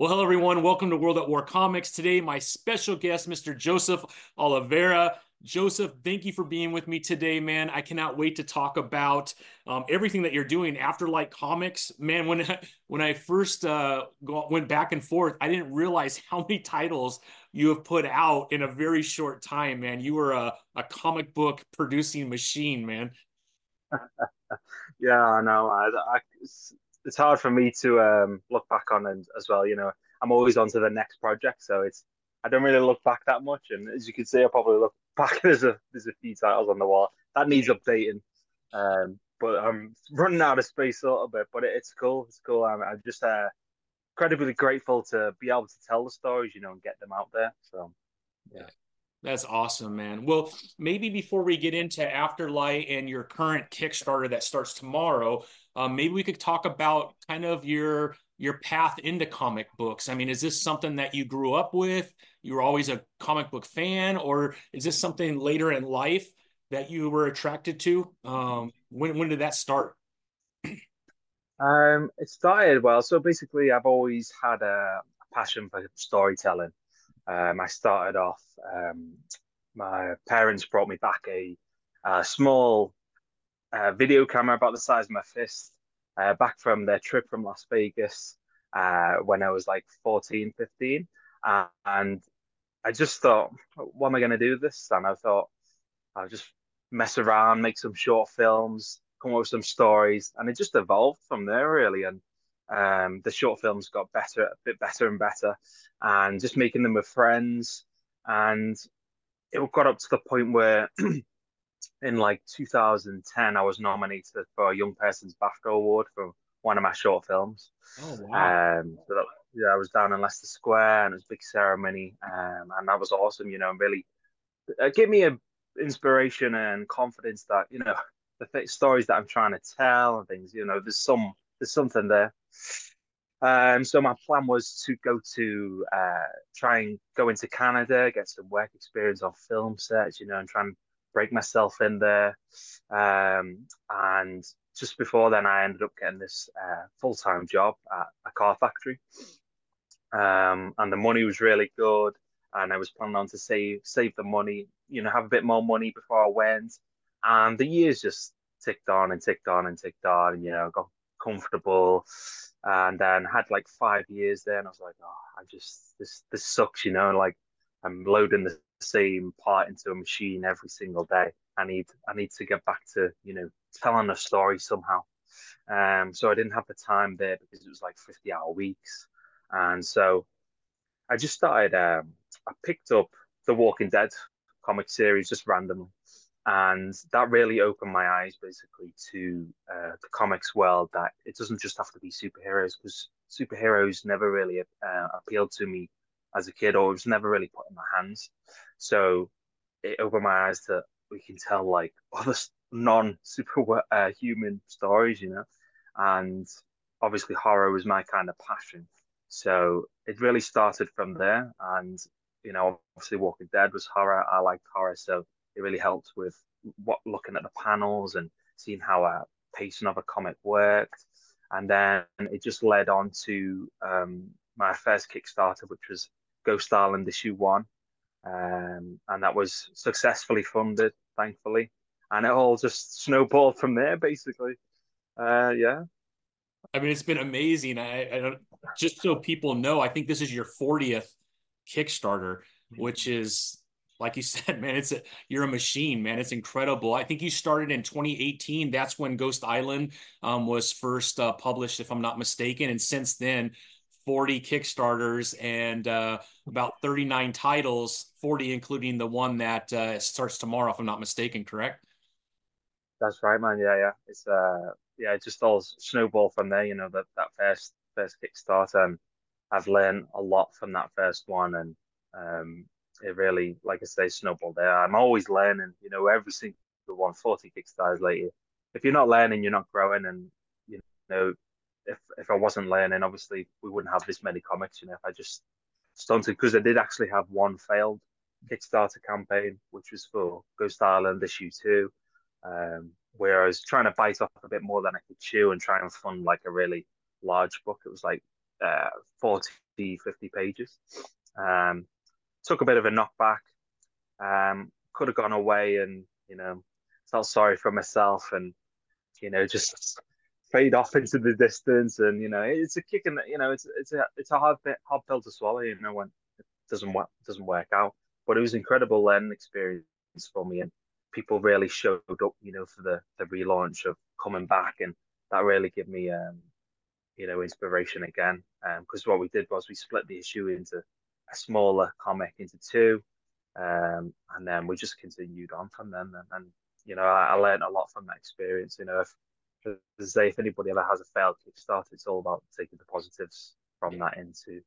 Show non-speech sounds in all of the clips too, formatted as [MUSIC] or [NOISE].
Well, hello, everyone. Welcome to World at War Comics. Today, my special guest, Mr. Joseph Oliveira. Joseph, thank you for being with me today, man. I cannot wait to talk about um, everything that you're doing Afterlight Comics. Man, when [LAUGHS] when I first uh, go, went back and forth, I didn't realize [LAUGHS] how many titles you have put out in a very short time, man. You were a, a comic book producing machine, man. [LAUGHS] yeah, I know. I, I, it's hard for me to um, look back on and as well. You know, I'm always on to the next project, so it's I don't really look back that much. And as you can see, I probably look [LAUGHS] back. There's a there's a few titles on the wall that needs updating. Um, but I'm running out of space a little bit. But it, it's cool. It's cool. I'm, I'm just uh, incredibly grateful to be able to tell the stories, you know, and get them out there. So, yeah. That's awesome, man. Well, maybe before we get into Afterlight and your current Kickstarter that starts tomorrow, um, maybe we could talk about kind of your your path into comic books. I mean, is this something that you grew up with? You were always a comic book fan, or is this something later in life that you were attracted to? Um, when when did that start? [CLEARS THROAT] Um, it started well. So basically, I've always had a passion for storytelling. Um, I started off. Um, my parents brought me back a, a small uh, video camera about the size of my fist, uh, back from their trip from Las Vegas uh, when I was like 14, 15. and I just thought, what am I going to do with this? And I thought, I'll just mess around, make some short films, come up with some stories. And it just evolved from there, really. And um, the short films got better, a bit better and better, and just making them with friends. And it got up to the point where [CLEARS THROAT] in like 2010, I was nominated for a Young Person's BAFTA Award for one of my short films. Oh, wow. Um, so that, yeah, I was down in Leicester Square and it was a big ceremony. Um, and that was awesome, you know, and really it gave me a inspiration and confidence that, you know, [LAUGHS] the th- stories that I'm trying to tell and things, you know, there's some, there's something there. Um, so my plan was to go to uh, try and go into Canada, get some work experience on film sets, you know, and try and break myself in there. Um, and just before then, I ended up getting this uh, full time job at a car factory, um, and the money was really good. And I was planning on to save save the money, you know, have a bit more money before I went. And the years just ticked on and ticked on and ticked on, and you know, got comfortable and then had like five years there and I was like, oh, I just this this sucks, you know, like I'm loading the same part into a machine every single day. I need I need to get back to, you know, telling a story somehow. Um so I didn't have the time there because it was like 50 hour weeks. And so I just started um I picked up the Walking Dead comic series just randomly and that really opened my eyes basically to uh, the comics world that it doesn't just have to be superheroes because superheroes never really uh, appealed to me as a kid or was never really put in my hands. So it opened my eyes to we can tell like [LAUGHS] other non super uh, human stories you know? And obviously horror was my kind of passion. So it really started from there. And you know obviously walking dead was horror. I liked horror so it really helped with what looking at the panels and seeing how a pacing of a comic worked. And then it just led on to um, my first Kickstarter, which was Ghost Island issue one. Um, and that was successfully funded, thankfully. And it all just snowballed from there, basically. Uh, yeah. I mean, it's been amazing. I, I just so people know, I think this is your 40th Kickstarter, which is like you [LAUGHS] said, man, it's a, you're a machine, man. It's incredible. I think you started in 2018. That's when Ghost Island um, was first uh, published, if I'm not mistaken. And since then, 40 Kickstarters and uh, about 39 titles, 40 including the one that uh, starts tomorrow, if I'm not mistaken. Correct? That's right, man. Yeah, yeah. It's uh, yeah, it just all snowball from there. You know that that first first Kickstarter, and I've learned a lot from that first one, and um, it really, like I say, snowballed there. I'm always learning, you know, every single one, 40 Kickstarters later. If you're not learning, you're not growing. And, you know, if, if I wasn't learning, obviously we wouldn't have this many comics, you know, if I just stunted, because I did actually have one failed Kickstarter campaign, which was for Ghost Island issue two, um, where I was trying to bite off a bit more than I could chew and try and fund like a really large book. It was like uh, 14 50 pages. Um, took a bit of a knockback. Um, could have gone away and you know felt sorry for myself and you know just fade off into the distance and you know it's a kick and you know it's it's a it's a hard bit, hard pill to swallow you know when it doesn't work doesn't work out but it was incredible learning experience for me and people really showed up you know for the the relaunch of coming back and that really gave me um you know inspiration again because um, what we did was we split the issue into a smaller comic into two um and then we just continued on from then and, and you know I, I learned a lot from that experience you know if say if anybody ever has a failed Kickstarter, it's all about taking the positives from that into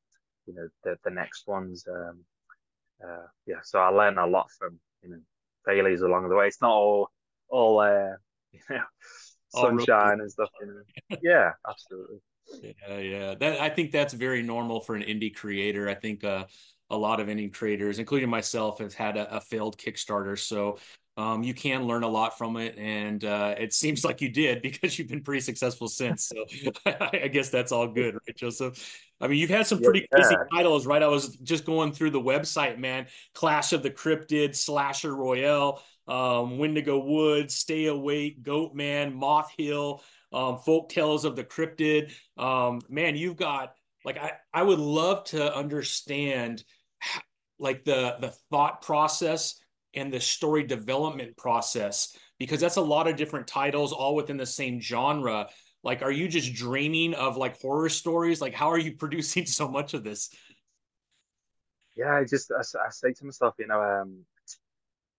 you know the the next ones. Um, uh, yeah, so I learned a lot from you know failures along the way. It's not all all uh, [LAUGHS] you know sunshine and stuff. You know? yeah, absolutely. Yeah, yeah. That I think that's very normal for an indie creator. I think uh, a lot of indie creators, including myself, have had a, a failed Kickstarter. So um, you can learn a lot from it, and uh, it seems like you did [LAUGHS] because you've been pretty successful since. So [LAUGHS] I guess that's all good, right, Joseph? I mean, you've had some pretty yeah. crazy titles, right? I was just going through the website, man. Clash of the Cryptid, Slasher Royale, um, Wendigo Woods, Stay Awake, Goatman, Moth Hill, um, Folk Tales of the Cryptid. Um, man, you've got like I I would love to understand like the the thought process and the story development process because that's a lot of different titles all within the same genre. Like are you just dreaming of like horror stories? Like how are you [LAUGHS] producing so much of this? Yeah i just i, I say to myself you know um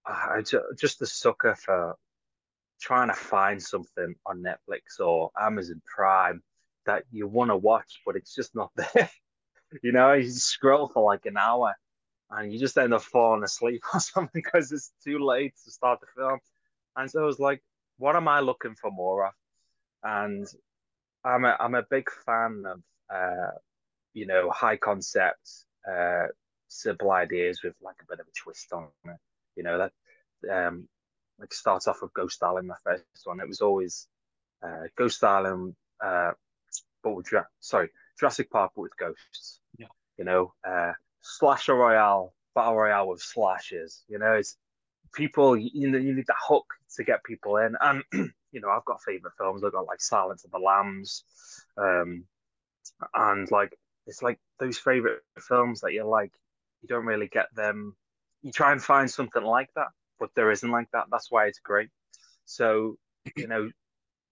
i just just a sucker for trying to find something on netflix or amazon prime that you want to watch but it's just not [LAUGHS] there you know you scroll for like an hour and you just end up falling asleep [LAUGHS] or something because it's too late to start the film. And so I was like, what am I looking for more of? And I'm a, I'm a big fan of, uh, you know, high concept, uh, simple ideas with like a bit of a twist on it. You know, that um, like starts off with Ghost Island, my first one. It was always uh, Ghost Island, uh, but with, sorry, Jurassic Park, but with ghosts. Yeah. You know, uh, slasher royale, battle royale with slashes. You know, it's people. You know, you need that hook to get people in. And [CLEARS THROAT] you know, I've got favorite films. I've got like Silence of the Lambs, um, and like it's like those favorite films that you're like, you don't really get them. You try and find something like that, but there isn't like that. That's why it's great. So you know,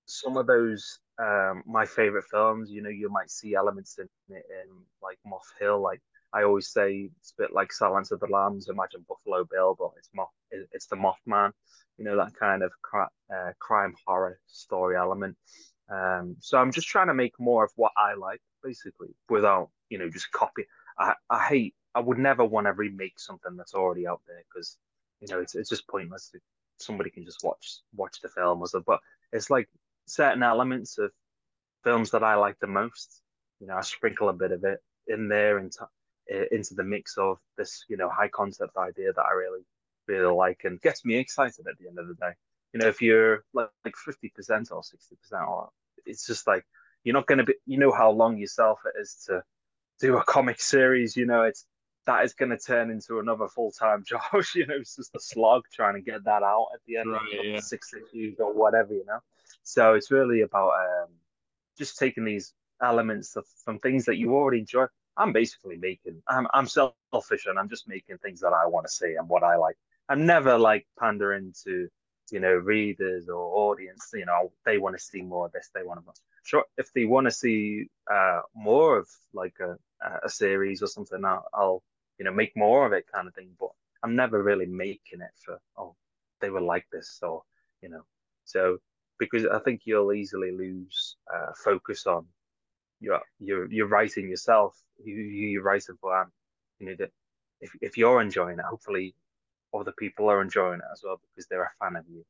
some of those um, my favorite films. You know, you might see elements in it in like Moth Hill, like I always say it's a bit like Silence of the Lambs. Imagine Buffalo Bill, but it's moth, it's the Mothman. You know that kind of uh, crime horror story element. Um, so I'm just trying to make more of what I like, basically, without you know just copy. I, I hate. I would never want to remake something that's already out there because you know it's it's just pointless. Somebody can just watch watch the film or so. But it's like certain elements of films that I like the most. You know, I sprinkle a bit of it in there t- into the mix of this, you know, high concept idea that I really, really like and gets me excited at the end of the day. You know, if you're like like fifty percent or sixty percent, or it's just like you're not going to be. You know how long yourself it is to do a comic series. You know, it's that is going to turn into another full time [LAUGHS] job. you know, it's just a slog trying to get that out at the end right, of yeah. six issues or whatever. You know, so it's really about um, just taking these elements of, from things that you already enjoy. I'm basically making I'm I'm selfish and I'm just making things that I want to see and what I like. I'm never like pandering to you know readers or audience. You know they want to see more of this. They want to sure if they want to see uh, more of like a a series or something. I'll, I'll you know make more of it kind of thing. But I'm never really making it for oh they will like this or you know so because I think you'll easily lose uh, focus on you're you're you're writing yourself. You you're writing for, and you know that if if you're enjoying it, hopefully other people are enjoying it as well because they're a fan of you.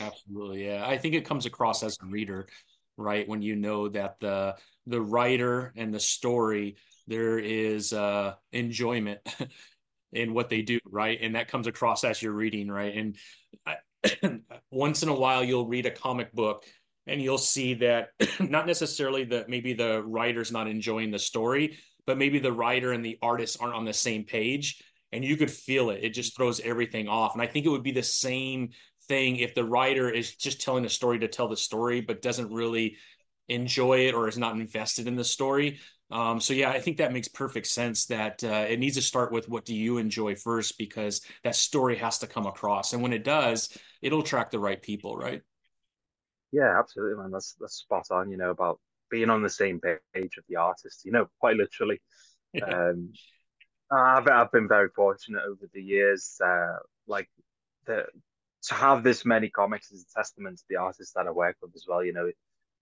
Absolutely, yeah. I think it comes across as a reader, right? When you know that the the writer and the story there is uh enjoyment [LAUGHS] in what they do, right? And that comes across as you're reading, right? And I, [CLEARS THROAT] once in a while, you'll read a comic book and you'll see that [CLEARS THROAT] not necessarily that maybe the writer's not enjoying the story, but maybe the writer and the artist aren't on the same page and you could feel it. It just throws everything off. And I think it would be the same thing if the writer is just telling the story to tell the story, but doesn't really enjoy it or is not invested in the story. Um, so yeah, I think that makes perfect sense that uh, it needs to start with what do you enjoy first because that story has to come across, and when it does, it'll attract the right people, right? Yeah, absolutely, man. That's that's spot on. You know about being on the same page of the artist. You know, quite literally. [LAUGHS] um, I've I've been very fortunate over the years. Uh, like the to have this many comics is a testament to the artists that I work with as well. You know,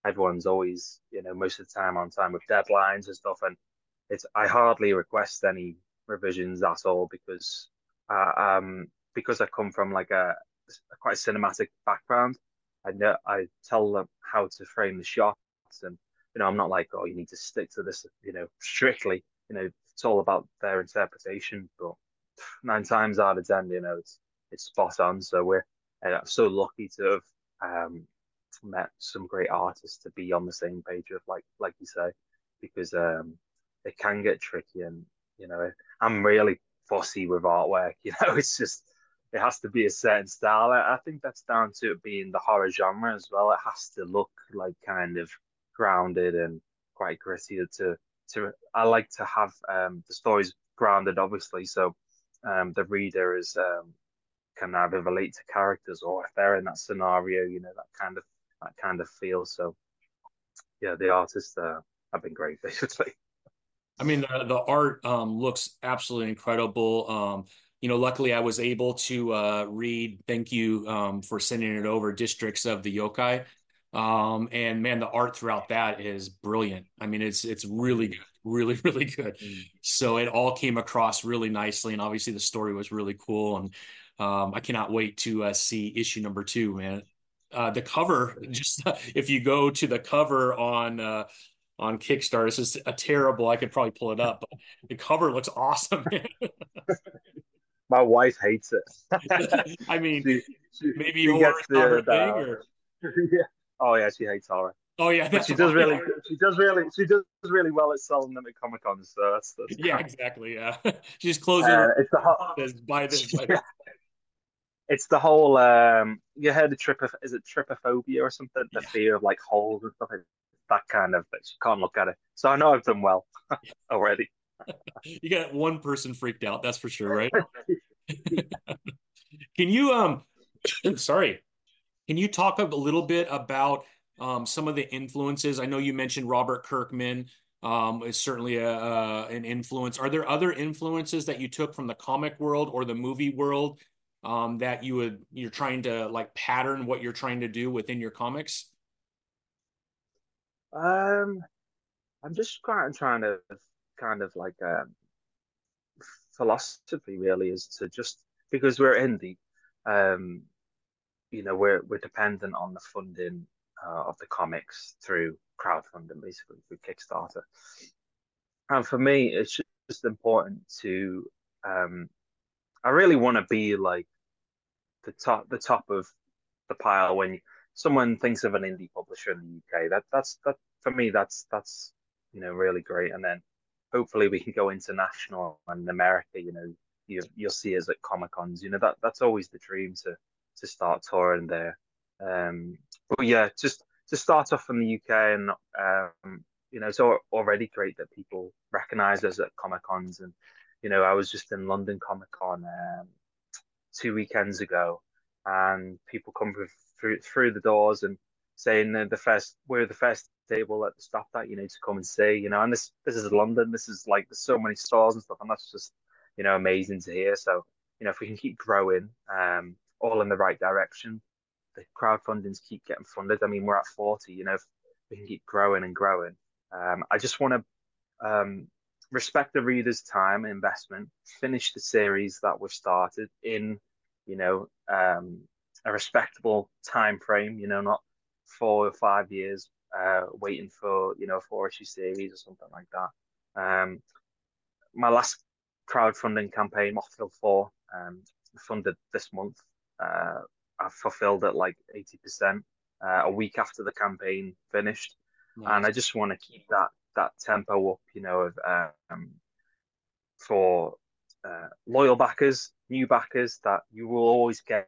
everyone's always, you know, most of the time on time with deadlines and stuff. And it's I hardly request any revisions at all because uh, um because I come from like a, a quite cinematic background. I know I tell them how to frame the shots, and you know I'm not like oh you need to stick to this you know [LAUGHS] strictly. You know it's all about their interpretation, but nine times out of ten, you know it's it's spot on. So we're uh, so lucky to have um, met some great artists to be on the same page with, like like you say because um it can get tricky and you know i'm really fussy with artwork [LAUGHS] you know it's just it has to be a certain style. I think that's down to it being the horror genre as well. It has to look like kind of grounded and quite gritty to to i like to have um the stories grounded obviously. So um the reader is um can either relate to characters or if they're in that scenario you know that kind of that kind of feel. So yeah, the artists uh, have been great, [LAUGHS] basically. I mean, the, the art um, looks absolutely incredible. Um, you know, luckily I was able to uh, read. Thank you um, for sending it over. Districts of the Yokai, um, and man, the art throughout that is brilliant. I mean, it's it's really good, [LAUGHS] really really good. Mm. So it all came across really nicely, and obviously the story was really cool. And um, I cannot wait to uh, see issue number two, man uh, the cover just [LAUGHS] if you go to the cover on uh, on Kickstarter, this is a terrible. I could probably pull it up, but the cover looks awesome. [LAUGHS] My wife hates it. [LAUGHS] I mean, she, she, maybe she horror not her thing, or yeah. Oh yeah, she hates horror. Oh yeah, she does really, she does really, she does really well at selling them at Comic Cons. So that's, that's yeah, exactly. Yeah, she's closing. Uh, it's the hot. Buy this. Buy this it's the whole um you heard the trip is it trypophobia or something? The yeah. fear of like holes and stuff that kind of but you can't look at it. So i know i've done well [LAUGHS] already. [LAUGHS] You got one person freaked out that's for sure right? [LAUGHS] Can you um [CLEARS THROAT] sorry. Can you talk a little bit about um some of the influences? I know you mentioned robert kirkman um, is certainly a, uh, an influence. Are there other influences that you took from the comic world or the movie world um, that you would you're trying to like pattern what you're trying to do within your comics? Um, I'm just kind trying to kind of like um, philosophy really is to just because we're indie, um, you know, we're we're dependent on the funding uh, of the comics through crowdfunding, basically through Kickstarter. And for me, it's just important to um, I really want to be like the top the top of the pile when someone thinks of an indie publisher in the UK. That that's that for me. That's that's you know really great. And then hopefully we can go international and America. You know, you you'll see us at Comic Cons. You know that that's always the dream to to start touring there. Um, but yeah, just to start off from the UK and um, you know, it's already great that people recognize us at Comic Cons and you know, I was just in London Comic Con um, two weekends ago, and people come through through the doors and saying the first we're the first table at the stop that you know to come and see, you know, and this this is London. This is like there's so many stores and stuff, and that's just you know amazing to hear. So you know, if we can keep growing, um, all in the right direction, the crowdfundings keep getting funded. I mean, we're at 40. You know, if we can keep growing and growing. Um, I just want to um, respect the reader's time and investment, finish the series that we've started in, you know, um, a respectable time frame, you know, not four or five years uh, waiting for, you know, a four issue series or something like that. Um, my last crowdfunding campaign, Moth Hill 4, um, funded this month. Uh, I've fulfilled it like 80% uh, a week after the campaign finished. Nice. And I just want to keep that that tempo up, you know, of um, for uh, loyal backers, new backers, that you will always get,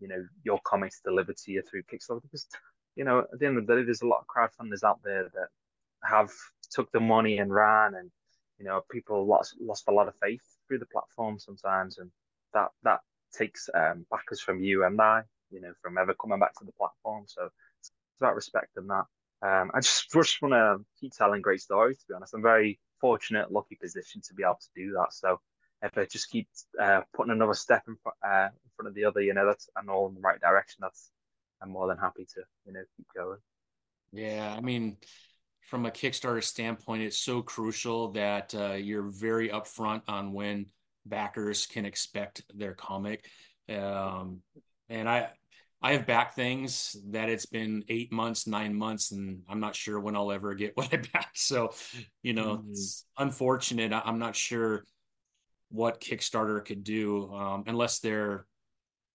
you know, your comics delivered to you through Kickstarter because, you know, at the end of the day, there's a lot of crowdfunders out there that have took the money and ran, and you know, people lost lost a lot of faith through the platform sometimes, and that that takes um, backers from you and I, you know, from ever coming back to the platform. So it's about respecting that. Um, I just [LAUGHS] just want to keep telling great stories. To be honest, I'm very fortunate, lucky position to be able to do that. So if I just keep uh, putting another step in, front, uh, in front of the other, you know, that's I'm all in the right direction. That's I'm more than happy to, you know, keep going. Yeah, I mean, from a Kickstarter standpoint, it's so crucial that uh, you're very upfront on when backers can expect their comic. Um, and I, I have back things that it's been eight months, nine months, and I'm not sure when I'll ever get [LAUGHS] what I backed. So, you know, mm-hmm. it's unfortunate. I'm not sure what Kickstarter could do um, unless they're,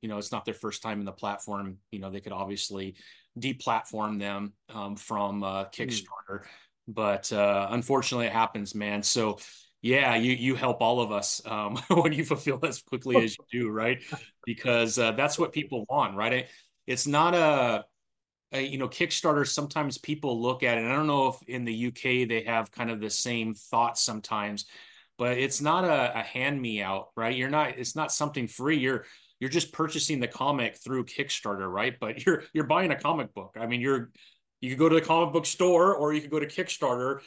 you know, it's not their first time in the platform. You know, they could obviously deplatform them um, from uh, hmm. Kickstarter, mm. but uh, unfortunately, it happens, man. So yeah, you you help all of us um, [LAUGHS] when you fulfill as quickly as you do, right? Because uh, that's what people want, right? It's not a, a, you know Kickstarter. Sometimes people look at it. I don't know if in the UK they have kind of the same thoughts sometimes, but it's not a, a hand me out, right? You're not. It's not something free. You're you're just purchasing the comic through Kickstarter, right? But [LAUGHS] you're you're buying a comic book. I mean, you're you could go to the comic book store or you could go to Kickstarter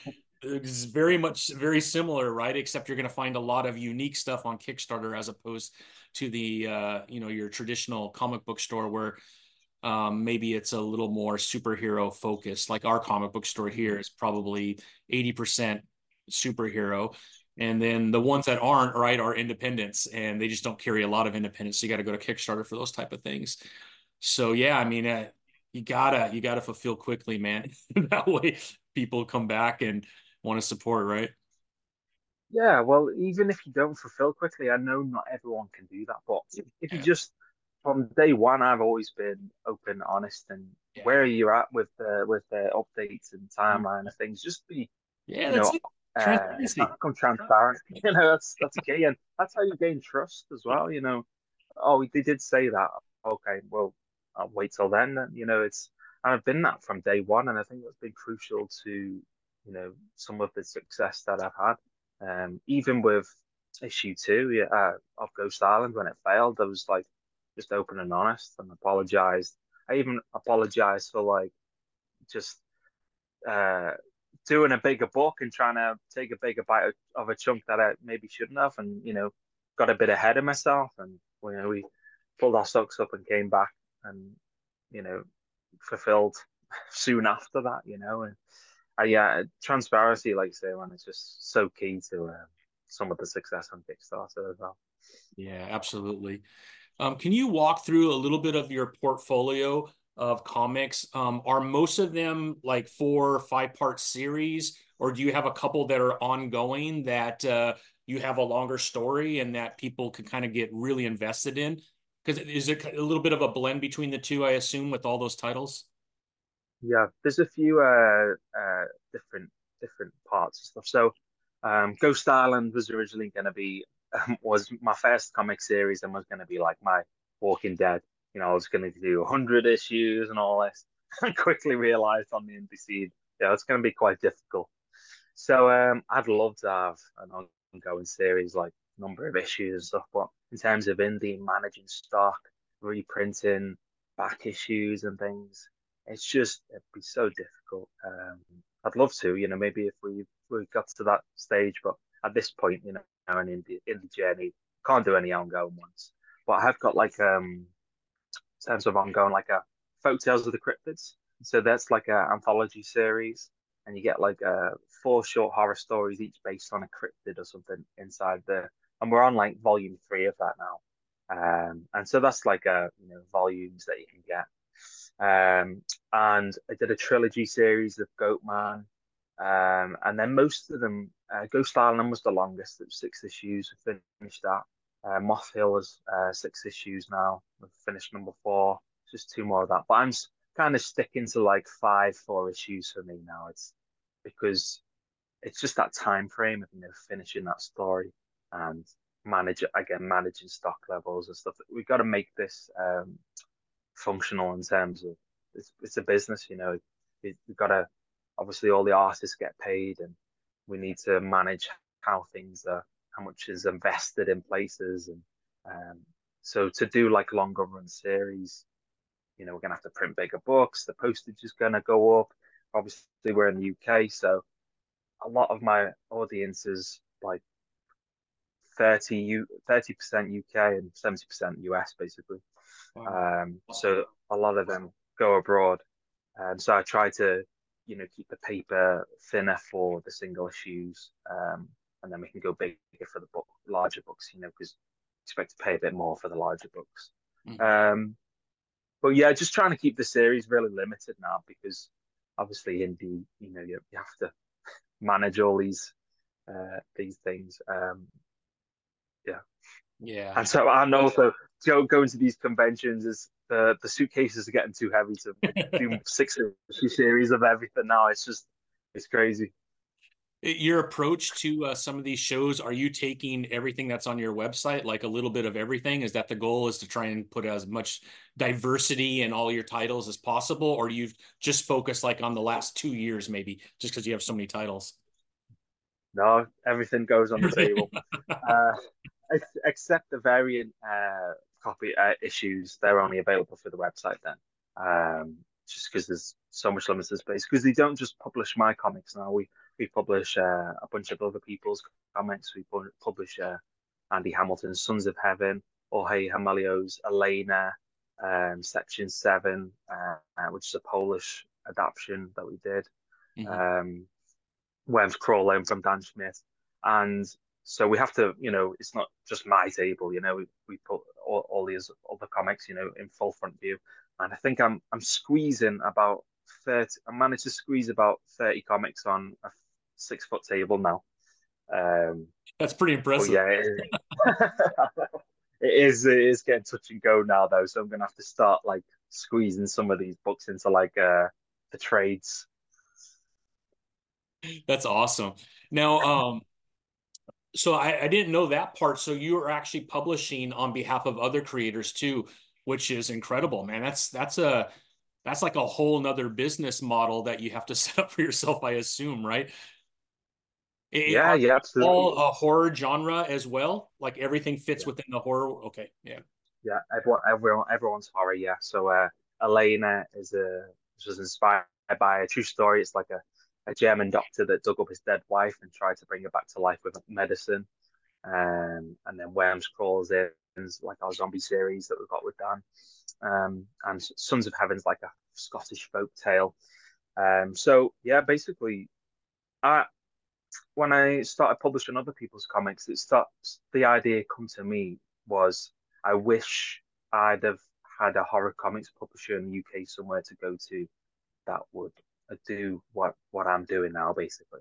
it's very much very similar, right? Except you're going to find a lot of unique stuff on Kickstarter as opposed to the uh, you know your traditional comic book store where um, maybe it's a little more superhero focused. Like our comic book store here is probably eighty percent superhero, and then the ones that aren't right are independents, and they just don't carry a lot of independence. So you got to go to Kickstarter for those type of things. So yeah, I mean. Uh, you gotta you gotta fulfill quickly man [LAUGHS] that way people come back and want to support, right? Yeah, well, even if you don't fulfill quickly, I know not everyone can do that. But if, if yeah. you just from day one, I've always been open, honest, and yeah. where you're at with the with the updates and timeline mm-hmm. of things, just be yeah, you know, transparency. Uh, become transparent. [LAUGHS] You know, that's that's key, and that's how you gain trust as well. You know, oh, they did say that. Okay, well, I'll wait till then. You know, it's and I've been that from day one, and I think that's been crucial to you know some of the success that I've had. Um, even with issue two uh, of Ghost Island when it failed, I was like just open and honest and apologized. I even apologized for like just uh, doing a bigger book and trying to take a bigger bite of a chunk that I maybe shouldn't have, and you know, got a bit ahead of myself. And you know, we pulled our socks up and came back, and you know, fulfilled [LAUGHS] soon after that. You know, and uh, yeah, transparency, like you say, man, is just so key to um, some of the success on Kickstarter as well. Yeah, absolutely. Um, can you walk through a little bit of your portfolio of comics? Um, are most of them like four, five part series, or do you have a couple that are ongoing that uh, you have a longer story and that people can kind of get really invested in? Because is it a little bit of a blend between the two? I assume with all those titles. Yeah, there's a few uh, uh, different different parts and stuff. So, um, Ghost Island was originally going to be um, [LAUGHS] was my first comic series and was going to be like my Walking Dead. You know, I was going to do 100 issues and all this. [LAUGHS] I quickly realized on the indie yeah, it's going to be quite difficult. So, um, I'd love to have an ongoing series, like number of issues and stuff. But in terms of indie managing stock, reprinting back issues and things, it's just it'd be so difficult. Um, I'd love to, you know, maybe if we we got to that stage, but at this point, you know, and in the in the journey, can't do any ongoing ones. But I have got like um, in terms of ongoing, like a folk tales of the cryptids. So that's like an anthology series, and you get like uh, four short horror stories, each based on a cryptid or something inside there. And we're on like volume three of that now. Um, and so that's like a uh, you know volumes that you can get um, and I did a trilogy series of Goatman. Um, and then most of them, uh, Ghost Island was the longest, it was six issues. We finished that. Uh, Moth Hill was uh, six issues now. We've finished number four, just two more of that. But I'm kind of sticking to like five, four issues for me now. It's because it's just that time frame of you know finishing that story and manage again managing stock levels and stuff. We've got to make this um, functional in terms of it's, it's a business, you know. We've got to obviously all the artists get paid, and we need to manage how things are, how much is invested in places, and um, so to do like longer run series, you know, we're gonna have to print bigger books. The postage is gonna go up. Obviously, we're in the UK, so a lot of my audience is like 30 U 30% UK and 70% US basically. Um, so a lot of them go abroad. Um, so I try to, you know, keep the paper thinner for the single issues. Um, and then we can go bigger for the book, larger books, you know, because expect to pay a bit more for the larger books. Mm-hmm. Um, but yeah, just trying to keep the series really limited now because obviously indie, you know, you, you have to manage all these uh, these things. Um, yeah, yeah. And so and also go going to these conventions is the the suitcases are getting too heavy to do [LAUGHS] six series of everything now. It's just it's crazy. Your approach to uh, some of these shows, are you taking everything that's on your website, like a little bit of everything? Is that the goal? Is to try and put as much diversity in all your titles as possible, or do you just focus like on the last two years, maybe, just because you have so many titles? No, everything goes on the table, [LAUGHS] uh, except the variant uh, copy uh, issues. They're only available for the website then. Um, just because there's so much limited space. Because they don't just publish my comics now. We we publish uh, a bunch of other people's comics. We publish uh, Andy Hamilton's Sons of Heaven, Jorge Ramalho's Elena, um, Section 7, uh, uh, which is a Polish adaptation that we did. Mm-hmm. Um, Worms Crawl Home from Dan Smith, And so we have to, you know, it's not just my table, you know, we, we put all, all these other comics, you know, in full front view. And I think I'm I'm squeezing about 30, I managed to squeeze about 30 comics on a six foot table now. Um, That's pretty impressive. Yeah, it is, [LAUGHS] it is. It is getting touch and go now, though. So I'm gonna have to start like squeezing some of these books into like uh, the trades. That's awesome. Now, um, so I, I didn't know that part. So you are actually publishing on behalf of other creators too, which is incredible, man. That's that's a that's like a whole nother business model that you have to [LAUGHS] set up for yourself, I assume, right? yeah, yeah, absolutely. All a horror genre as well. Like everything fits yeah. within the horror. Okay, yeah, yeah. Everyone, everyone, everyone's horror. Yeah. So uh, Elena is a was inspired by a true story. It's like a, a German doctor that dug up his dead wife and tried to bring her back to life with medicine. Um, and then Worms crawls in, like our zombie series that we've got with Dan. Um, and Sons of Heaven's like a Scottish folk tale. Um, so yeah, basically, I when I started publishing other people's comics, it starts the idea come to me was I wish I'd have had a horror comics publisher in the UK somewhere to go to that would do what what I'm doing now, basically,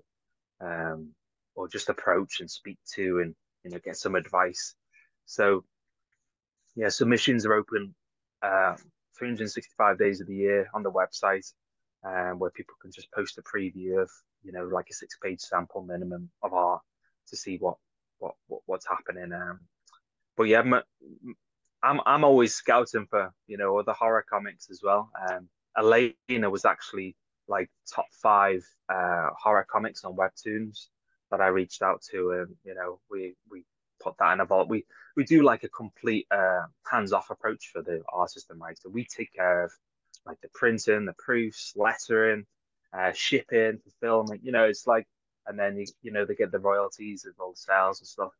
um, or just approach and speak to and you know get some advice. So yeah, submissions are open uh, 365 days of the year on the website, um, where people can just post a preview of you know, like a six page sample minimum of art to see what what, what what's happening. Um, but yeah, I'm, I'm always scouting for you know other horror comics as well. Um, Elena was actually like top five uh, horror comics on webtoons that I reached out to, and you know we we put that in a vault. We we do like a complete uh, hands off approach for the artist and writer. We take care of like the printing, the proofs, lettering, uh, shipping, fulfillment. You know, it's like, and then you, you know they get the royalties of all the sales and stuff.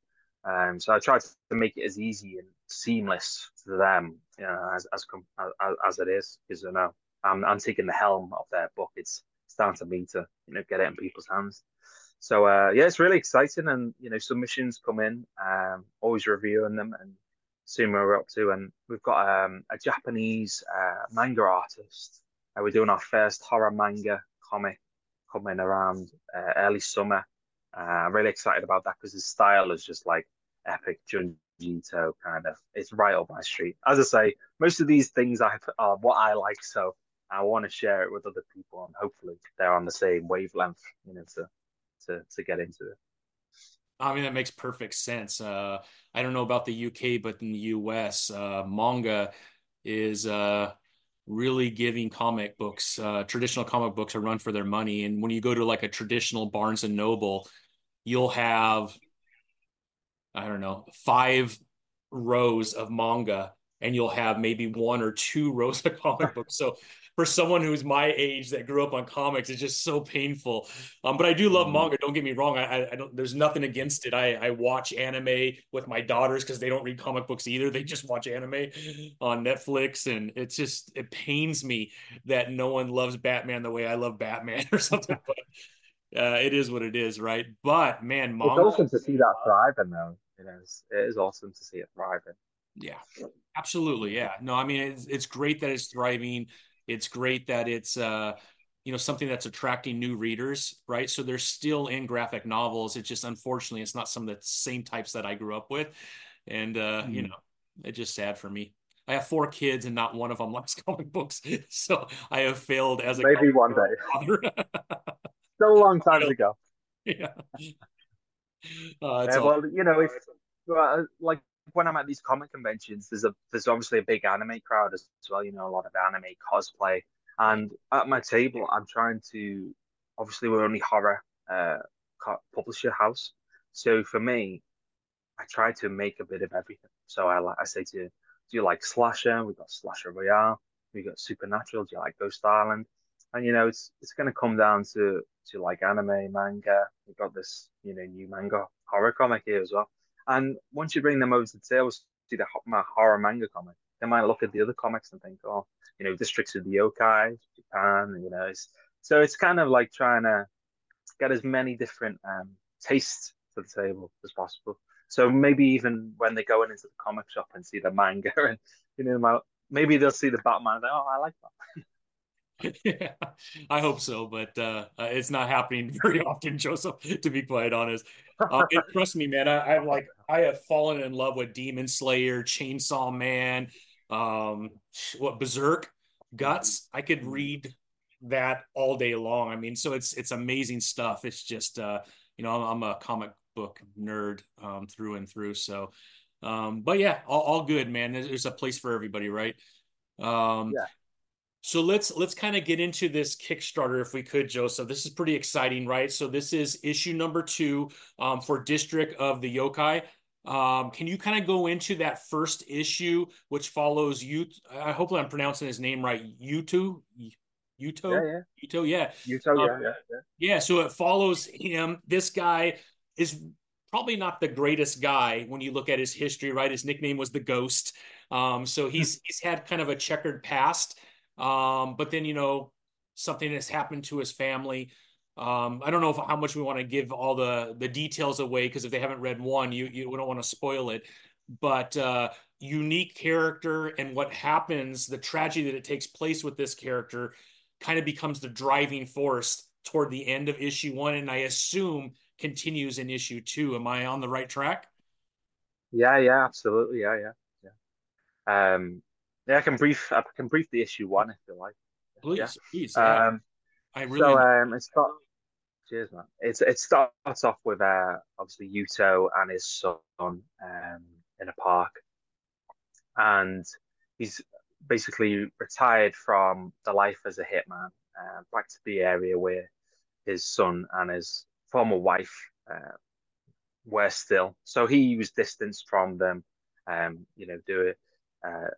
Um, so I try to make it as easy and seamless to them, you know, as as as, as it is, because you know I'm I'm taking the helm of their book. It's it's down to me to you know get it in people's hands. So uh, yeah, it's really exciting, and you know submissions come in, um, always reviewing them and seeing where we're up to. And we've got um, a Japanese uh, manga artist. Uh, we're doing our first horror manga comic coming around uh, early summer. Uh, I'm really excited about that because his style is just like epic Junji Ito kind of. It's right up my street. As I say, most of these things I are what I like, so I want to share it with other people, and hopefully they're on the same wavelength, you know, to to to get into it. I mean, that makes perfect sense. Uh, I don't know about the UK, but in the US, uh, manga is uh, really giving comic books, uh, traditional comic books, a run for their money. And when you go to like a traditional Barnes and Noble, you'll have, I don't know, five rows of manga and you'll have maybe one or two [LAUGHS] rows of comic books. So for someone who's my age that grew up on comics, it's just so painful. Um, but I do love mm-hmm. manga. Don't get me wrong. I, I don't. There's nothing against it. I, I watch anime with my daughters because they don't read comic books either. They just watch anime on Netflix, and it's just it pains me that no one loves Batman the way I love Batman [LAUGHS] or something. but uh, it is what it is, right? But man, manga. It's awesome to see that thriving, though. It is. It is awesome to see it thriving. Yeah, absolutely. Yeah. No, I mean, it's, it's great that it's thriving. It's great that it's uh, you know something that's attracting new readers, right? So they're still in graphic novels. It's just unfortunately it's not some of the same types that I grew up with, and uh, mm. you know it's just sad for me. I have four kids and not one of them [LAUGHS] likes comic books, so I have failed as a maybe one day. [LAUGHS] Still a long time to [LAUGHS] go. Yeah. Uh, well, you know, if well, like when I'm at these comic conventions, there's a there's obviously a big anime crowd as well. You know, a lot of anime cosplay, and at my table, I'm trying to. Obviously, we're only horror uh, publisher house, so for me, I try to make a bit of everything. So I I say to you, do you like slasher? We've got slasher royale. We've got supernatural. Do you like Ghost Island? And you know, it's it's going to come down to to like anime, manga. We've got this you know new manga horror comic here as well. And once you bring them over to the table, see the my horror manga comic, they might look at the other comics and think, oh, you know, Districts of the Yokai, Japan, you know. It's, so it's kind of like trying to get as many different um, tastes to the table as possible. So maybe even when they go into the comic shop and see the manga, [LAUGHS] and you know, maybe they'll see the Batman. And oh, I like that. [LAUGHS] yeah, [LAUGHS] I hope so, but uh, uh, it's not happening [LAUGHS] very often, Joseph. To be quite honest, uh, [LAUGHS] trust me, man. I, am like I have fallen in love with Demon Slayer, Chainsaw Man, um, what Berserk, Guts. I could read that all day long. I mean, so it's it's amazing stuff. It's just uh, you know, I'm, I'm a comic book nerd um, through and through. So, um, but yeah, all, all good, man. There's, there's a place for everybody, right? Um, yeah. So let's let's kind of get into this Kickstarter if we could, Joseph. This is pretty exciting, right? So this is issue number two um, for District of the Yokai. Um, can you kind of go into that first issue, which follows you? I hopefully I'm pronouncing his name right. Yuto, Yuto, yeah, yeah. Yuto, yeah, Yuto, um, yeah, yeah, yeah. So it follows him. This guy is probably not the greatest guy when you look at his history, right? His nickname was the Ghost. Um, so he's he's had kind of a checkered past. Um, but then, you know, something has happened to his family. Um, I don't know if, how much we want to give all the the details away because if they haven't read one, you you don't want to spoil it. But uh, unique character and what happens, the tragedy that it takes place with this character, kind of becomes the driving force toward the end of issue one, and I assume continues in issue two. Am I on the right track? Yeah, yeah, absolutely, yeah, yeah, yeah. Um, yeah, I can brief. I can brief the issue one if you like. Please, yeah. please. Um, I really. So um, it's got. Cheers, man. It's it starts off with uh obviously Yuto and his son um in a park, and he's basically retired from the life as a hitman, uh, back to the area where his son and his former wife uh, were still. So he was distanced from them, um, you know, do it, uh,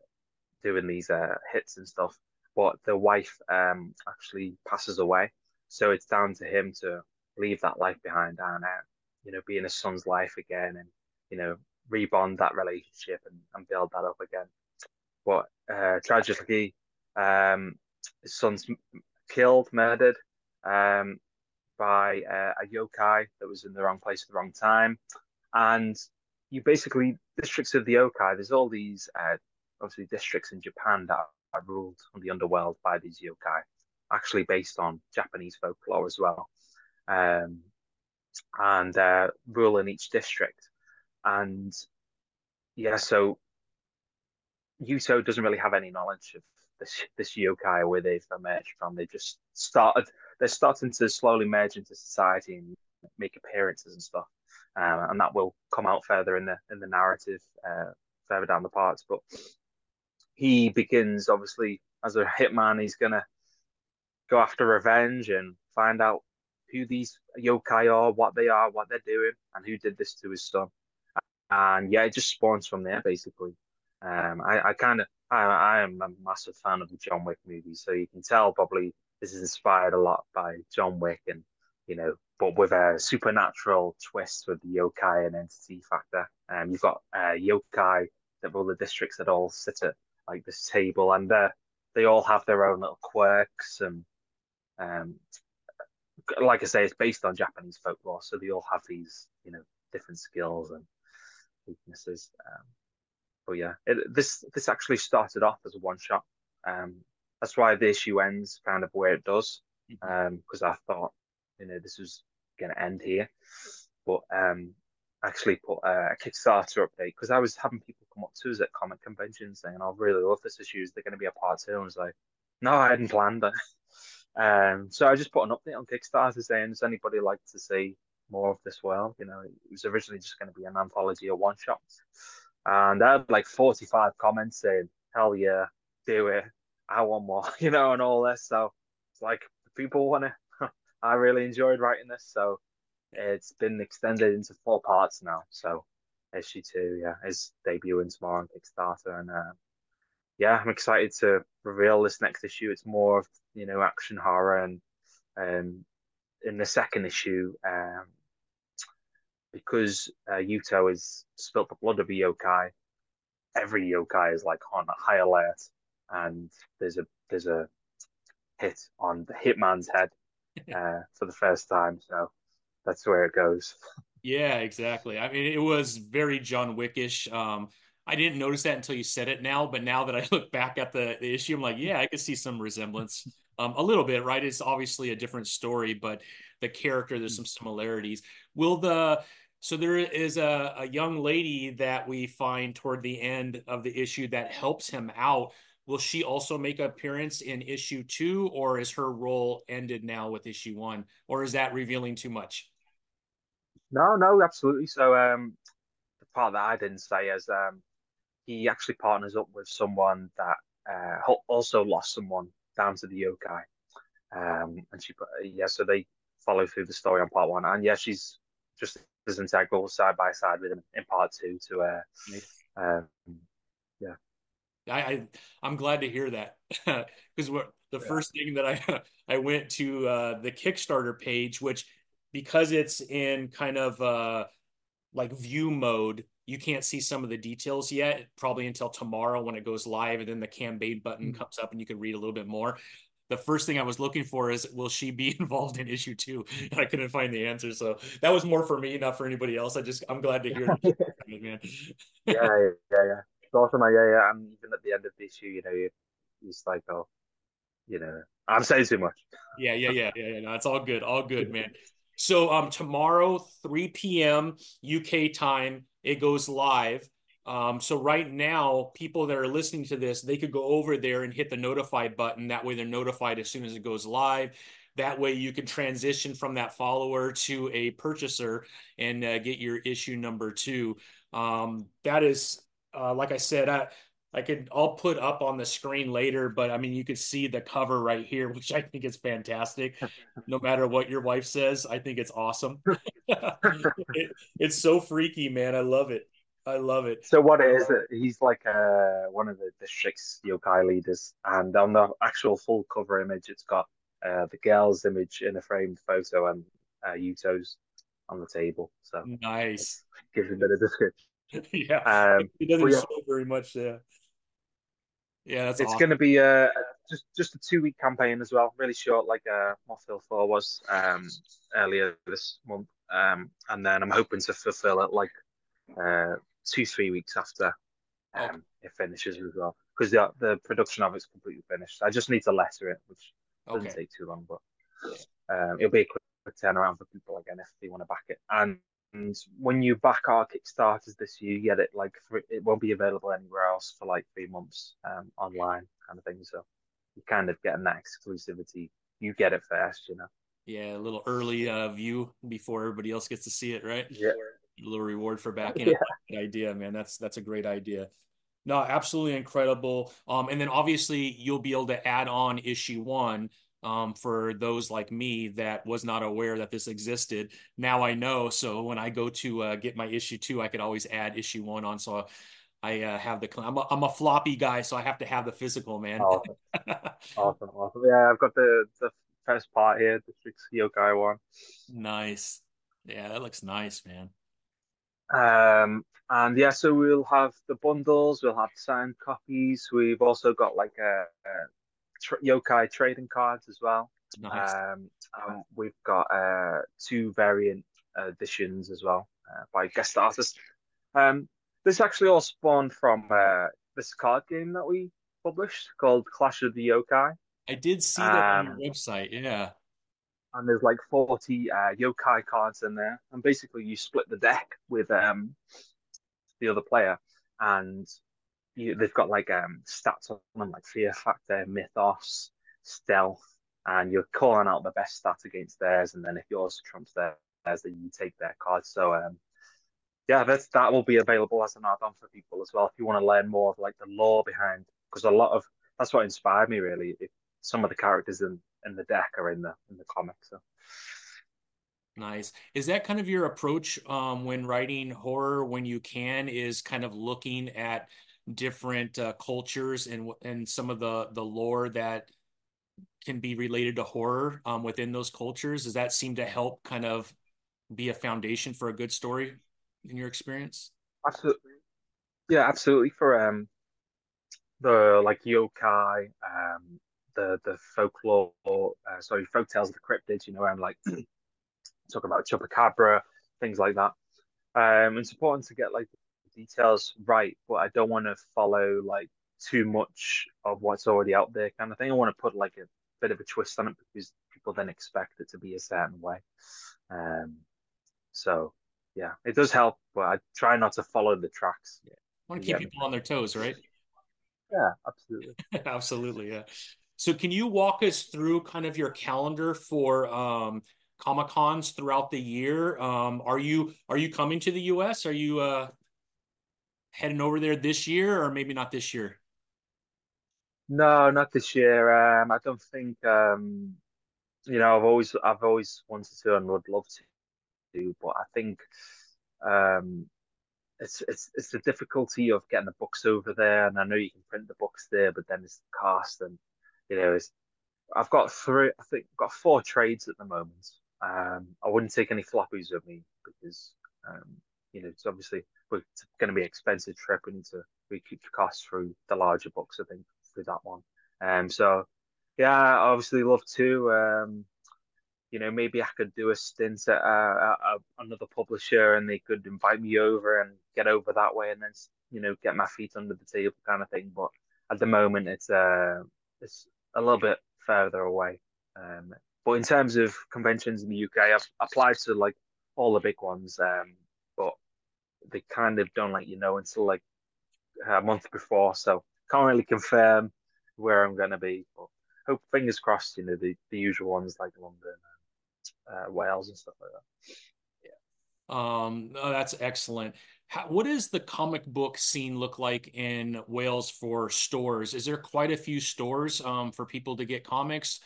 doing these uh, hits and stuff. But the wife um, actually passes away, so it's down to him to leave that life behind and uh, you know be in his son's life again, and you know rebond that relationship and, and build that up again. But uh, tragically, um, his son's killed, murdered um, by uh, a yokai that was in the wrong place at the wrong time, and you basically districts of the yokai. There's all these uh, obviously districts in Japan that are ruled on the underworld by these yokai, actually based on Japanese folklore as well, um, and uh, rule in each district. And yeah, so Yuto doesn't really have any knowledge of this this yokai where they've emerged from. They just started. They're starting to slowly merge into society, and make appearances and stuff, um, and that will come out further in the in the narrative uh, further down the parts. But he begins obviously as a hitman. He's gonna go after revenge and find out who these yokai are, what they are, what they're doing, and who did this to his son. And yeah, it just spawns from there basically. Um, I, I kind of, I, I am a massive fan of the John Wick movies, so you can tell probably this is inspired a lot by John Wick, and you know, but with a supernatural twist with the yokai and entity factor. Um, you've got uh, yokai that rule the districts that all sit at like this table, and uh, they all have their own little quirks and um, like I say, it's based on Japanese folklore, so they all have these, you know, different skills and weaknesses. Um, but yeah, it, this this actually started off as a one shot. Um, that's why the issue ends kind of where it does, because mm-hmm. um, I thought, you know, this was going to end here. But um, actually put a, Kickstarter update because I was having people come up to us at comic conventions saying, "I really love this issue. Is there going to be a part two? And I was like, "No, I hadn't planned it." [LAUGHS] Um, so I just put an update on Kickstarter saying, does anybody like to see more of this world? You know, it was originally just going to be an anthology of one shots. And I had like 45 comments saying, hell yeah, do it. I want more, [LAUGHS] you know, and all this. So it's like, people want to, [LAUGHS] I really enjoyed writing this. So it's been extended into four parts now. So issue two, yeah, is debuting tomorrow on Kickstarter. And uh, yeah, I'm excited to reveal this next issue. It's more of you know action horror, and um, in the second issue, um, because uh, Yuto has spilt the blood of a yokai, every yokai is like on a high alert, and there's a there's a hit on the hitman's head [LAUGHS] uh, for the first time. So that's where it goes. Yeah, exactly. I mean, it was very John Wickish. Um, I didn't notice that until you said it now, but now that I [LAUGHS] look back at the, the issue, I'm like, yeah, I could see some resemblance, um, a little bit, right? It's obviously a different story, but the character, there's some similarities. Will the so there is a, a young lady that we find toward the end of the issue that helps him out. Will she also make an appearance in issue two, or is her role ended now with issue one, or is that revealing too much? No, no, absolutely. So um, the part that I didn't say is um, he actually partners up with someone that uh, also lost someone down to the yokai. Um, and she, yeah, so they follow through the story on part one, and yeah, she's just as integral side by side with him in part two to, uh, um, yeah. I, I I'm glad to hear that [LAUGHS] because what the yeah. first thing that I [LAUGHS] I went to uh, the Kickstarter page, which because it's in kind of uh, like view mode, you can't see some of the details yet, probably until tomorrow when it goes live, and then the campaign button mm-hmm. comes up and you can read a little bit more. The first thing I was looking for is will she be [LAUGHS] involved in issue two? [LAUGHS] And I couldn't find the answer. So that was more for me, not for anybody else. I just I'm glad to hear it, [LAUGHS] man. yeah, yeah, yeah. It's awesome. Yeah, yeah. And even at the end of the issue, you know, you it's like, oh, you know, I'm saying too much. yeah, yeah, yeah, yeah, yeah. No, it's all good, all good, man. So um tomorrow, 3 p.m. UK time, it goes live. Um, so right now, people that are listening to this, they could go over there and hit the notify button. That way, they're notified as soon as it goes live. That way, you can transition from that follower to a purchaser and uh, get your issue number two. Um, that is, uh, like I said, I, I could I'll put up on the screen later, but I mean you could see the cover right here, [LAUGHS] which I think is fantastic. no matter what your wife says, I think it's awesome. [LAUGHS] it, it's so freaky, man. I love it. I love it. So what it is he's like uh, one of the district's yokai leaders, and on the actual full cover image, it's got uh, the girl's image in a framed photo and uh, Yuto's on the table. So nice. Gives a bit of description. [LAUGHS] yeah, um, it doesn't yeah. show very much there. Yeah, that's it's awesome. going to be a just just a two week campaign as well, really short, like uh, Moth Hill Four was um, earlier this month, um, and then I'm hoping to fulfill it like uh, two three weeks after um, okay. it finishes as well, because the the production of it's completely finished. I just need to letter it, which doesn't okay. take too long, but um, it'll be a quick, quick turnaround for people again if they want to back it. And when you back our Kickstarters this year, you get it like it won't be available anywhere else for like three months um, online, kind of thing. So you're kind of getting that exclusivity. You get it first, you know. Yeah, a little early uh, view before everybody else gets to see it, right? Yeah. A little reward for backing yeah. idea, man. That's that's a great idea. No, absolutely incredible. Um, and then obviously you'll be able to add on issue one um, for those like me that was not aware that this existed. Now I know. So when I go to uh, get my issue two, I could always add issue one on. So I uh, have the. I'm a, I'm a floppy guy, so I have to have the physical, man. Awesome, [LAUGHS] awesome, awesome. Yeah, I've got the the first part here, the six yokai one. Nice. Yeah, that looks nice, man. Um, and yeah, so we'll have the bundles, we'll have signed copies. We've also got like a, a tra- yokai trading cards as well. Nice. Um, we've got uh, two variant editions as well uh, by guest artists. Um, this actually all spawned from uh, this card game that we published called Clash of the Yokai. I did see that um, on your um, website. Yeah. And there's like 40 uh, yokai cards in there. And basically, you split the deck with um, the other player. And you, they've got like um, stats on them, like fear factor, mythos, stealth. And you're calling out the best stat against theirs. And then if yours trumps theirs, then you take their cards. So, um, yeah, that's, that will be available as an add-on for people as well if you want to learn more of like the lore behind because a lot of that's what inspired me really. If some of the characters in in the deck are in the in the comic. So nice. Is that kind of your approach um, when writing horror? When you can, is kind of looking at different uh, cultures and and some of the the lore that can be related to horror um, within those cultures. Does that seem to help kind of be a foundation for a good story in your experience? Absolutely. Yeah, absolutely. For um the like yokai, um, the the folklore, uh, sorry, folk tales of the cryptids, you know, I'm like [CLEARS THROAT] talking about chupacabra, things like that. Um, it's important to get like details right, but I don't want to follow like too much of what's already out there, kind of thing. I want to put like a bit of a twist on it because people then expect it to be a certain way. Um, so yeah, it does help, but I try not to follow the tracks. Yeah. Want to keep people on their toes, right? Yeah, absolutely. [LAUGHS] absolutely, yeah. So can you walk us through kind of your calendar for um, Comic Cons throughout the year? Um, are you are you coming to the US? Are you uh, heading over there this year or maybe not this year? No, not this year. Um, I don't think um, you know, I've always I've always wanted to and would love to, do, but I think um, it's it's it's the difficulty of getting the books over there, and I know you can print the books there, but then it's the cost and you know, I've got three. I think I've got four trades at the moment. Um, I wouldn't take any floppies with me because, um, you know, it's obviously we're, it's going to be an expensive trip. We need to recoup the costs through the larger books. I think through that one. Um, so yeah, I obviously love to. Um, you know, maybe I could do a stint at, uh, another publisher, and they could invite me over and get over that way, and then you know get my feet under the table, kind of thing. But at the moment, it's uh, it's a little bit further away. Um, but in terms of conventions in the UK, I've applied to like all the big ones, um, but they kind of don't let you know until like a month before, so can't really confirm where I'm going to be. But hope fingers crossed, you know, the, the usual ones like London, and, uh, Wales, and stuff like that. Yeah, um, oh, that's excellent. How, what does the comic book scene look like in Wales for stores? Is there quite a few stores um, for people to get comics?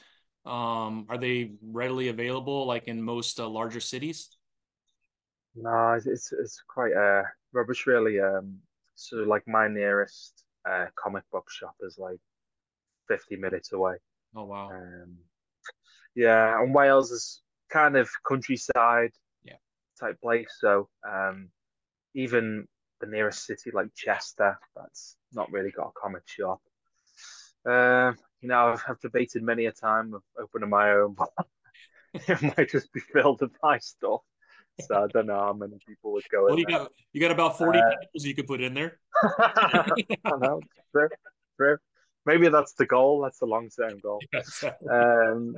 Um, are they readily available like in most uh, larger cities? No, it's it's quite uh, rubbish, really. Um, so like my nearest uh, comic book shop is like fifty minutes away. Oh wow. Um, yeah, and Wales is kind of countryside yeah. type place, so um, even the nearest city like Chester, that's not really got a comic shop. Uh, you know, I've, I've, debated many a time of opening my own, [LAUGHS] but it might just be filled with my stuff. So I don't know how many people would go. Well, you there. got you got about forty uh, you could put in there. [LAUGHS] Know. Maybe that's the goal. That's the long term goal. [LAUGHS] um,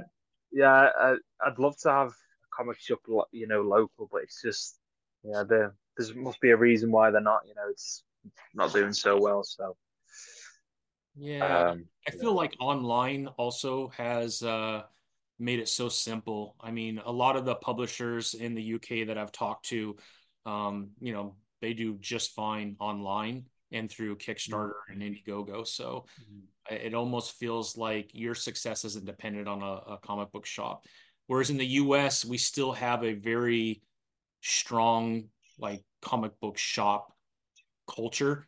yeah, I, would love to have a comic shop, you know, local, but it's just yeah, the there must be a reason why they're not. You know, it's not doing so well. So yeah, um, I feel yeah. like online also has uh, made it so simple. I mean, a lot of the publishers in the UK that I've talked to, um, you know, they do just fine online and through Kickstarter mm-hmm. and Indiegogo. So mm-hmm. it almost feels like your success isn't dependent on a, a, comic book shop. Whereas in the US, we still have a very strong like comic book shop culture.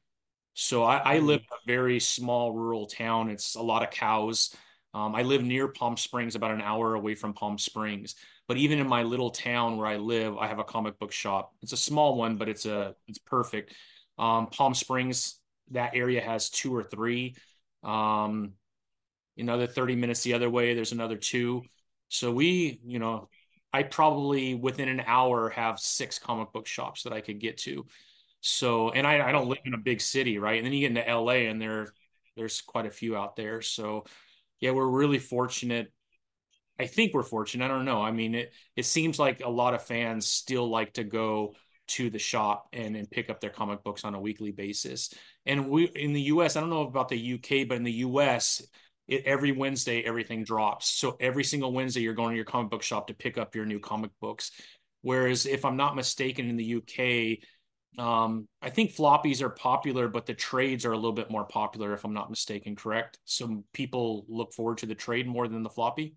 So I, I live mm-hmm. in a very small rural town. It's a lot of cows. Um, I live near Palm Springs, about an hour away from Palm Springs. But even in my little town where I live, I have a comic book shop. It's a small one, but it's a it's perfect. Um, Palm Springs, that area has two or three. Um, another 30 minutes the other way, there's another two. So we, you know, I probably within an hour have six comic book shops that I could get to. So, and I, I don't live in a big city, right? And then you get into LA and there, there's quite a few out there. So, yeah, we're really fortunate. I think we're fortunate. I don't know. I mean, it it seems like a lot of fans still like to go to the shop and, and pick up their comic books on a weekly basis. And we in the US, I don't know about the UK, but in the US, it, every Wednesday everything drops. So every single Wednesday you're going to your comic book shop to pick up your new comic books. Whereas if I'm not mistaken, in the UK, um, I think floppies are popular, but the trades are a little bit more popular, if I'm not mistaken. Correct? So people look forward to the trade more than the floppy.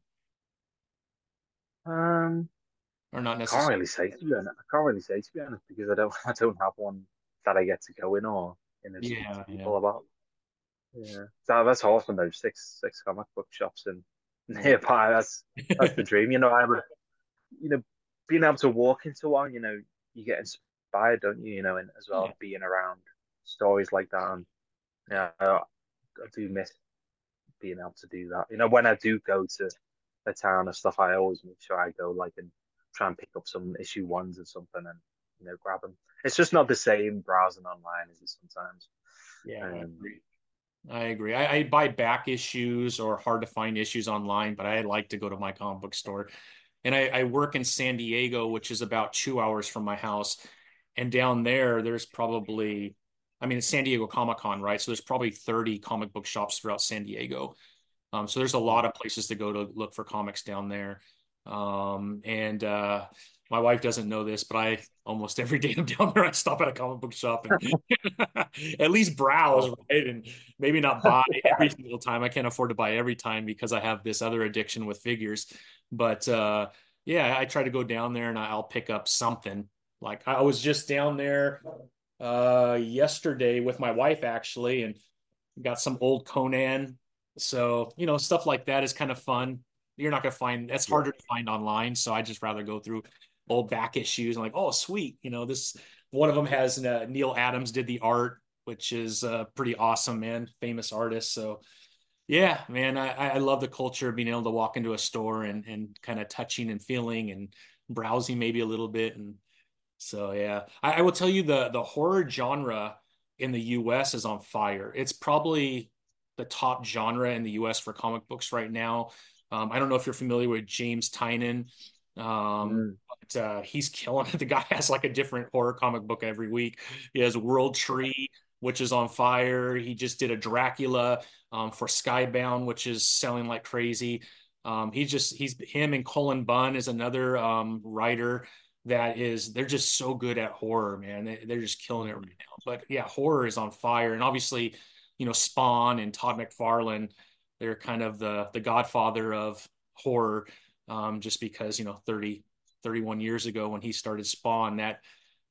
Um, or not necessarily. I can't really say to be honest. I can't really say to be honest because I don't [LAUGHS] I don't have one that I get to go in or in the yeah, people yeah. about. Yeah, so that's awesome though. Six six comic book shops in [LAUGHS] nearby. That's that's the dream. You know, I would, you know, being able to walk into one. You know, you get inspired, don't you? You know, and as well yeah. being around stories like that. And yeah, I, I do miss being able to do that. You know, when I do go to a town and stuff, I always make sure I go like and try and pick up some issue ones or something and you know grab them. It's just not the same browsing online as it sometimes. Yeah, um, I agree. I, agree. I, I, buy back issues or hard to find issues online, but I like to go to my comic book store. And I, I work in San Diego, which is about two hours from my house. And down there, there's probably, I mean, it's San Diego Comic Con, right? So there's probably 30 comic book shops throughout San Diego. Um, so there's a lot of places to go to look for comics down there. Um, and uh, my wife doesn't know this, but I almost every day I'm [LAUGHS] down there, I stop at a comic book shop and [LAUGHS] at least browse, right? And maybe not buy [LAUGHS] every single time. I can't afford to buy every time because I have this other addiction with figures. But uh, yeah, I try to go down there and I'll pick up something. Like I was just down there uh, yesterday with my wife actually, and got some old Conan. So you know, stuff like that is kind of fun you're not going to find that's harder to find online. So I just rather go through old back issues and like, oh, sweet. You know, this one of them has uh, Neal Adams did the art, which is uh, pretty awesome, man. Famous artist. So yeah, man, I, I love the culture of being able to walk into a store and, and kind of touching and feeling and browsing maybe a little bit. And so, yeah, I, I will tell you the, the horror genre in the US is on fire. It's probably the top genre in the US for comic books right now. Um, I don't know if you're familiar with James Tynion, um, mm. but uh, he's killing it. [LAUGHS] The guy has like a different horror comic book every week. He has World Tree, which is on fire. He just did a Dracula um, for Skybound, which is selling like crazy. Um, he's just he's him and Cullen Bunn is another um, writer that is they're just so good at horror, man. They, they're just killing it right now. But yeah, horror is on fire, and obviously, you know, Spawn and Todd McFarlane they're kind of the the godfather of horror, um, just because you know 30, 31 years ago when he started Spawn, that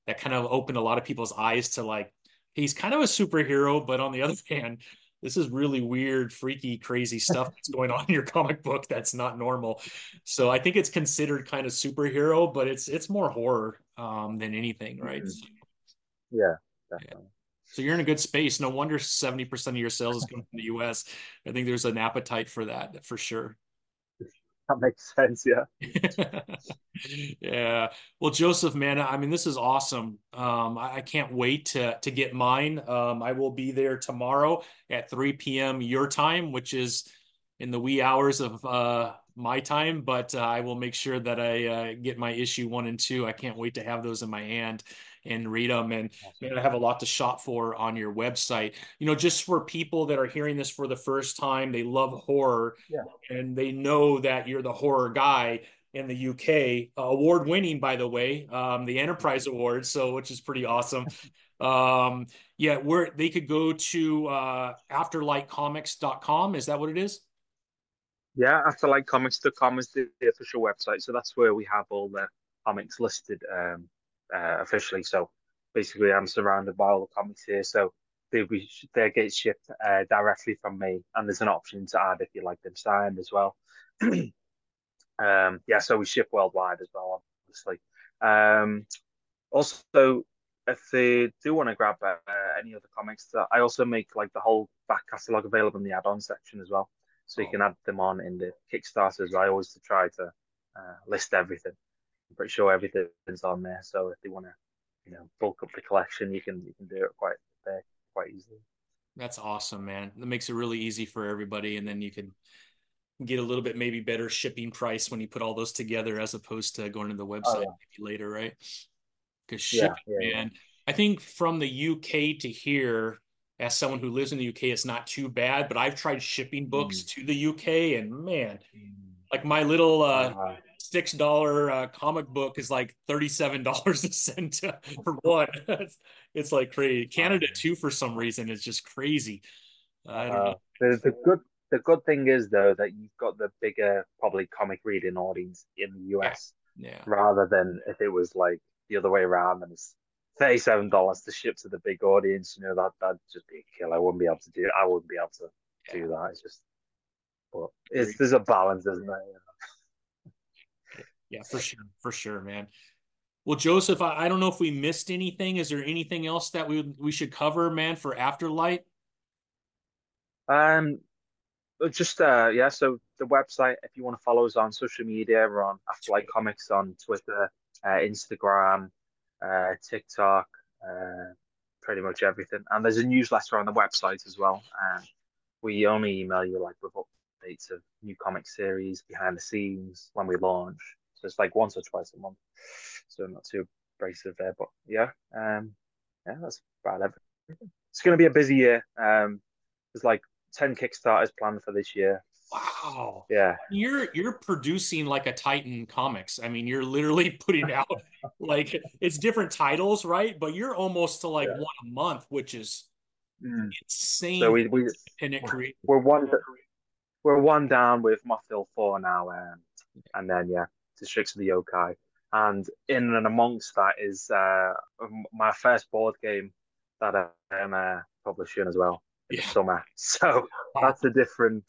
that kind of opened a lot of people's eyes to like he's kind of a superhero, but on the [LAUGHS] other hand, this is really weird, freaky, crazy [LAUGHS] stuff that's going on in your comic book that's not normal. So I think it's considered kind of superhero, but it's it's more horror um, than anything, right? Mm-hmm. Yeah, definitely. Yeah. So you're in a good space. No wonder 70% of your sales is coming from the US. I think there's an appetite for that for sure. That makes sense, yeah. [LAUGHS] yeah. Well, Joseph, man, I mean, this is awesome. Um, I, I, can't wait to to get mine. Um, I will be there tomorrow at 3 p.m. your time, which is in the wee hours of uh, my time, but uh, I will make sure that I uh, get my issue one and two. I can't wait to have those in my hand and read them. And man, I have a lot to shop for on your website. You know, just for people that are hearing this for the first time, they love horror yeah. and they know that you're the horror guy in the UK, uh, award winning, by the way, um, the Enterprise Award. So, which is pretty awesome. [LAUGHS] um, yeah, where they could go to uh, afterlightcomics.com. Is that what it is? Yeah, afterlightcomics.com is the, the official website. So that's where we have all the comics listed um, uh, officially. So basically, I'm surrounded by all the comics here. So they they get shipped uh, directly from me, and there's an option to add if you like them signed as well. [CLEARS THROAT] um, yeah, so we ship worldwide as well, obviously. Um, also, if they do want to grab uh, any other comics, I also make like the whole back catalog available in the add-on section as well, so you can add them on in the Kickstarters. I always try to uh, list everything. I'm pretty sure everything's on there. So if they want to, you know, bulk up the collection, you can you can do it quite there quite easily. That's awesome, man. That makes it really easy for everybody, and then you can get a little bit maybe better shipping price when you put all those together as opposed to going to the website oh, yeah. later, right? Because shipping, yeah, yeah, man, I think from the UK to here, as someone who lives in the UK, it's not too bad. But I've tried shipping books mm. to the UK, and man, mm. like my little uh, uh six dollar uh, comic book is like thirty seven [LAUGHS] dollars a cent for [LAUGHS] one. it's, it's, like crazy. Canada too, for some reason, is just crazy. I don't uh, know. The, the good the good thing is though that you've got the bigger probably comic reading audience in the US, yeah. yeah. rather than if it was like the other way around and it's thirty seven dollars to ship to the big audience. You know that that'd just be a kill. I wouldn't be able to do. I wouldn't be able to yeah. do that. It's just, but it's there's a balance, isn't there? Know? [LAUGHS] Yeah, for sure, for sure, man. Well, Joseph, I, I don't know if we missed anything. Is there anything else that we we should cover, man, for Afterlight? Um, just uh, yeah. So the website, if you want to follow us on social media, we're on Afterlight Comics on Twitter, uh, Instagram, uh, TikTok, uh, pretty much everything. And there's a newsletter on the website as well. And we only email you like with updates of new comic series, behind the scenes when we launch. So it's like once or twice a month. So not too abrasive there, but yeah, um, yeah, that's about everything. It's going to be a busy year. Um, there's like ten Kickstarters planned for this year. Wow. Yeah. You're you're producing like a Titan comics. I mean, you're literally [LAUGHS] putting out like it's different titles, right? But you're almost to like yeah. one a month, which is mm. insane. So we we we're one we're one down with Moth Hill four now, um, and then yeah, Districts of the Yokai. And in and amongst that is uh, my first board game that I'm uh, publishing as well in yeah. the summer. [LAUGHS] So that's a different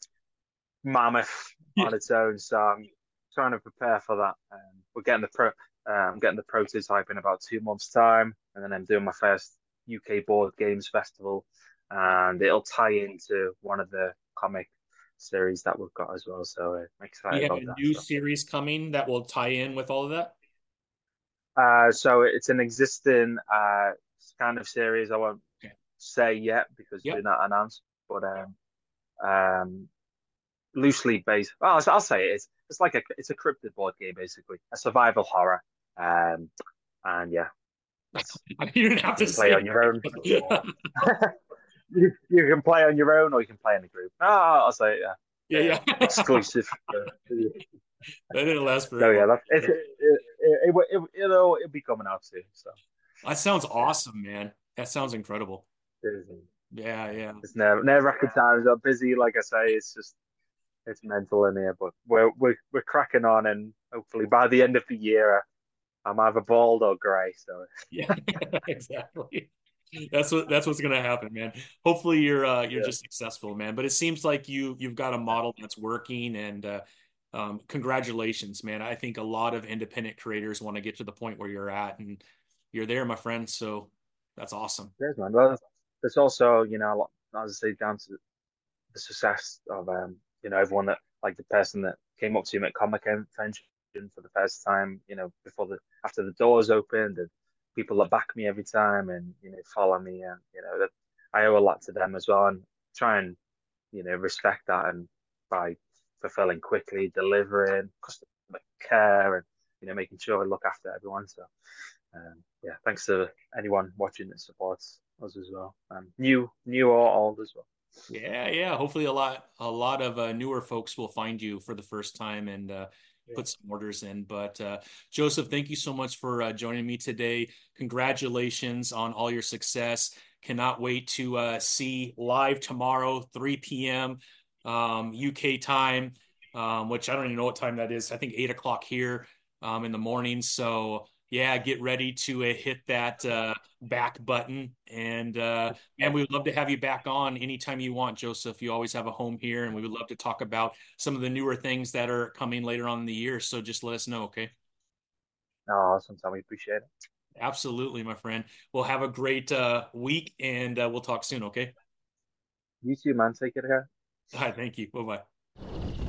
mammoth yeah. on its own. So I'm trying to prepare for that. Um, we're getting the pro. I'm getting the prototype in about two months' time, and then I'm doing my first UK board games festival, and it'll tie into one of the comic series that we've got as well. So uh, I'm excited. You have a new series coming that will tie in with all of that. Uh, so it's an existing uh, kind of series. I won't okay. say yet because yep. we're not announced, but um, um, loosely based. Well, I'll, I'll say it. It's it's like a it's a cryptid board game basically, a survival horror. Um, and yeah, [LAUGHS] you don't have to play on your own. [LAUGHS] you, you can play on your own or you can play in a group. Oh, I'll say it, yeah. Yeah, yeah. [LAUGHS] Exclusive. that didn't last for. Oh yeah, that's, it, it, it, it, it, will it'll be coming out soon. So that sounds awesome, man. That sounds incredible. Yeah, yeah. It's never never record times are busy. Like I say, it's just it's mental in here, but we're we're we're cracking on, and hopefully by the end of the year, I'm either bald or grey. So yeah, [LAUGHS] exactly that's what that's what's gonna happen, man. Hopefully you're uh, you're yeah. just successful, man. But it seems like you you've got a model that's working, and uh, um, congratulations, man. I think a lot of independent creators want to get to the point where you're at, and you're there, my friend. So that's awesome. Man. Well, there's also you know, as I say, down to the success of um, you know everyone that like the person that came up to you at Comic Convention for the first time, you know, before the after the doors opened and people that back me every time and you know follow me and you know that I owe a lot to them as well and try and you know respect that and by fulfilling quickly, delivering customer care, and you know making sure I look after everyone. So um, yeah, thanks to anyone watching that supports us as well, um, new new or old as well. Yeah, yeah. Hopefully, a lot a lot of uh, newer folks will find you for the first time and uh, yeah. put some orders in. But uh, Joseph, thank you so much for uh, joining me today. Congratulations on all your success. Cannot wait to uh, see live tomorrow, 3 p.m. Um, UK time, um, which I don't even know what time that is. I think eight o'clock here um, in the morning. So yeah, get ready to uh, hit that uh, back button. And uh, and we would love to have you back on anytime you want, Joseph. You always have a home here, and we would love to talk about some of the newer things that are coming later on in the year. So just let us know, okay? Oh, awesome, Tom. We appreciate it. Absolutely, my friend. Well, have a great uh, week, and uh, we'll talk soon, okay? You too, man. Take care. All right, thank you. Bye bye.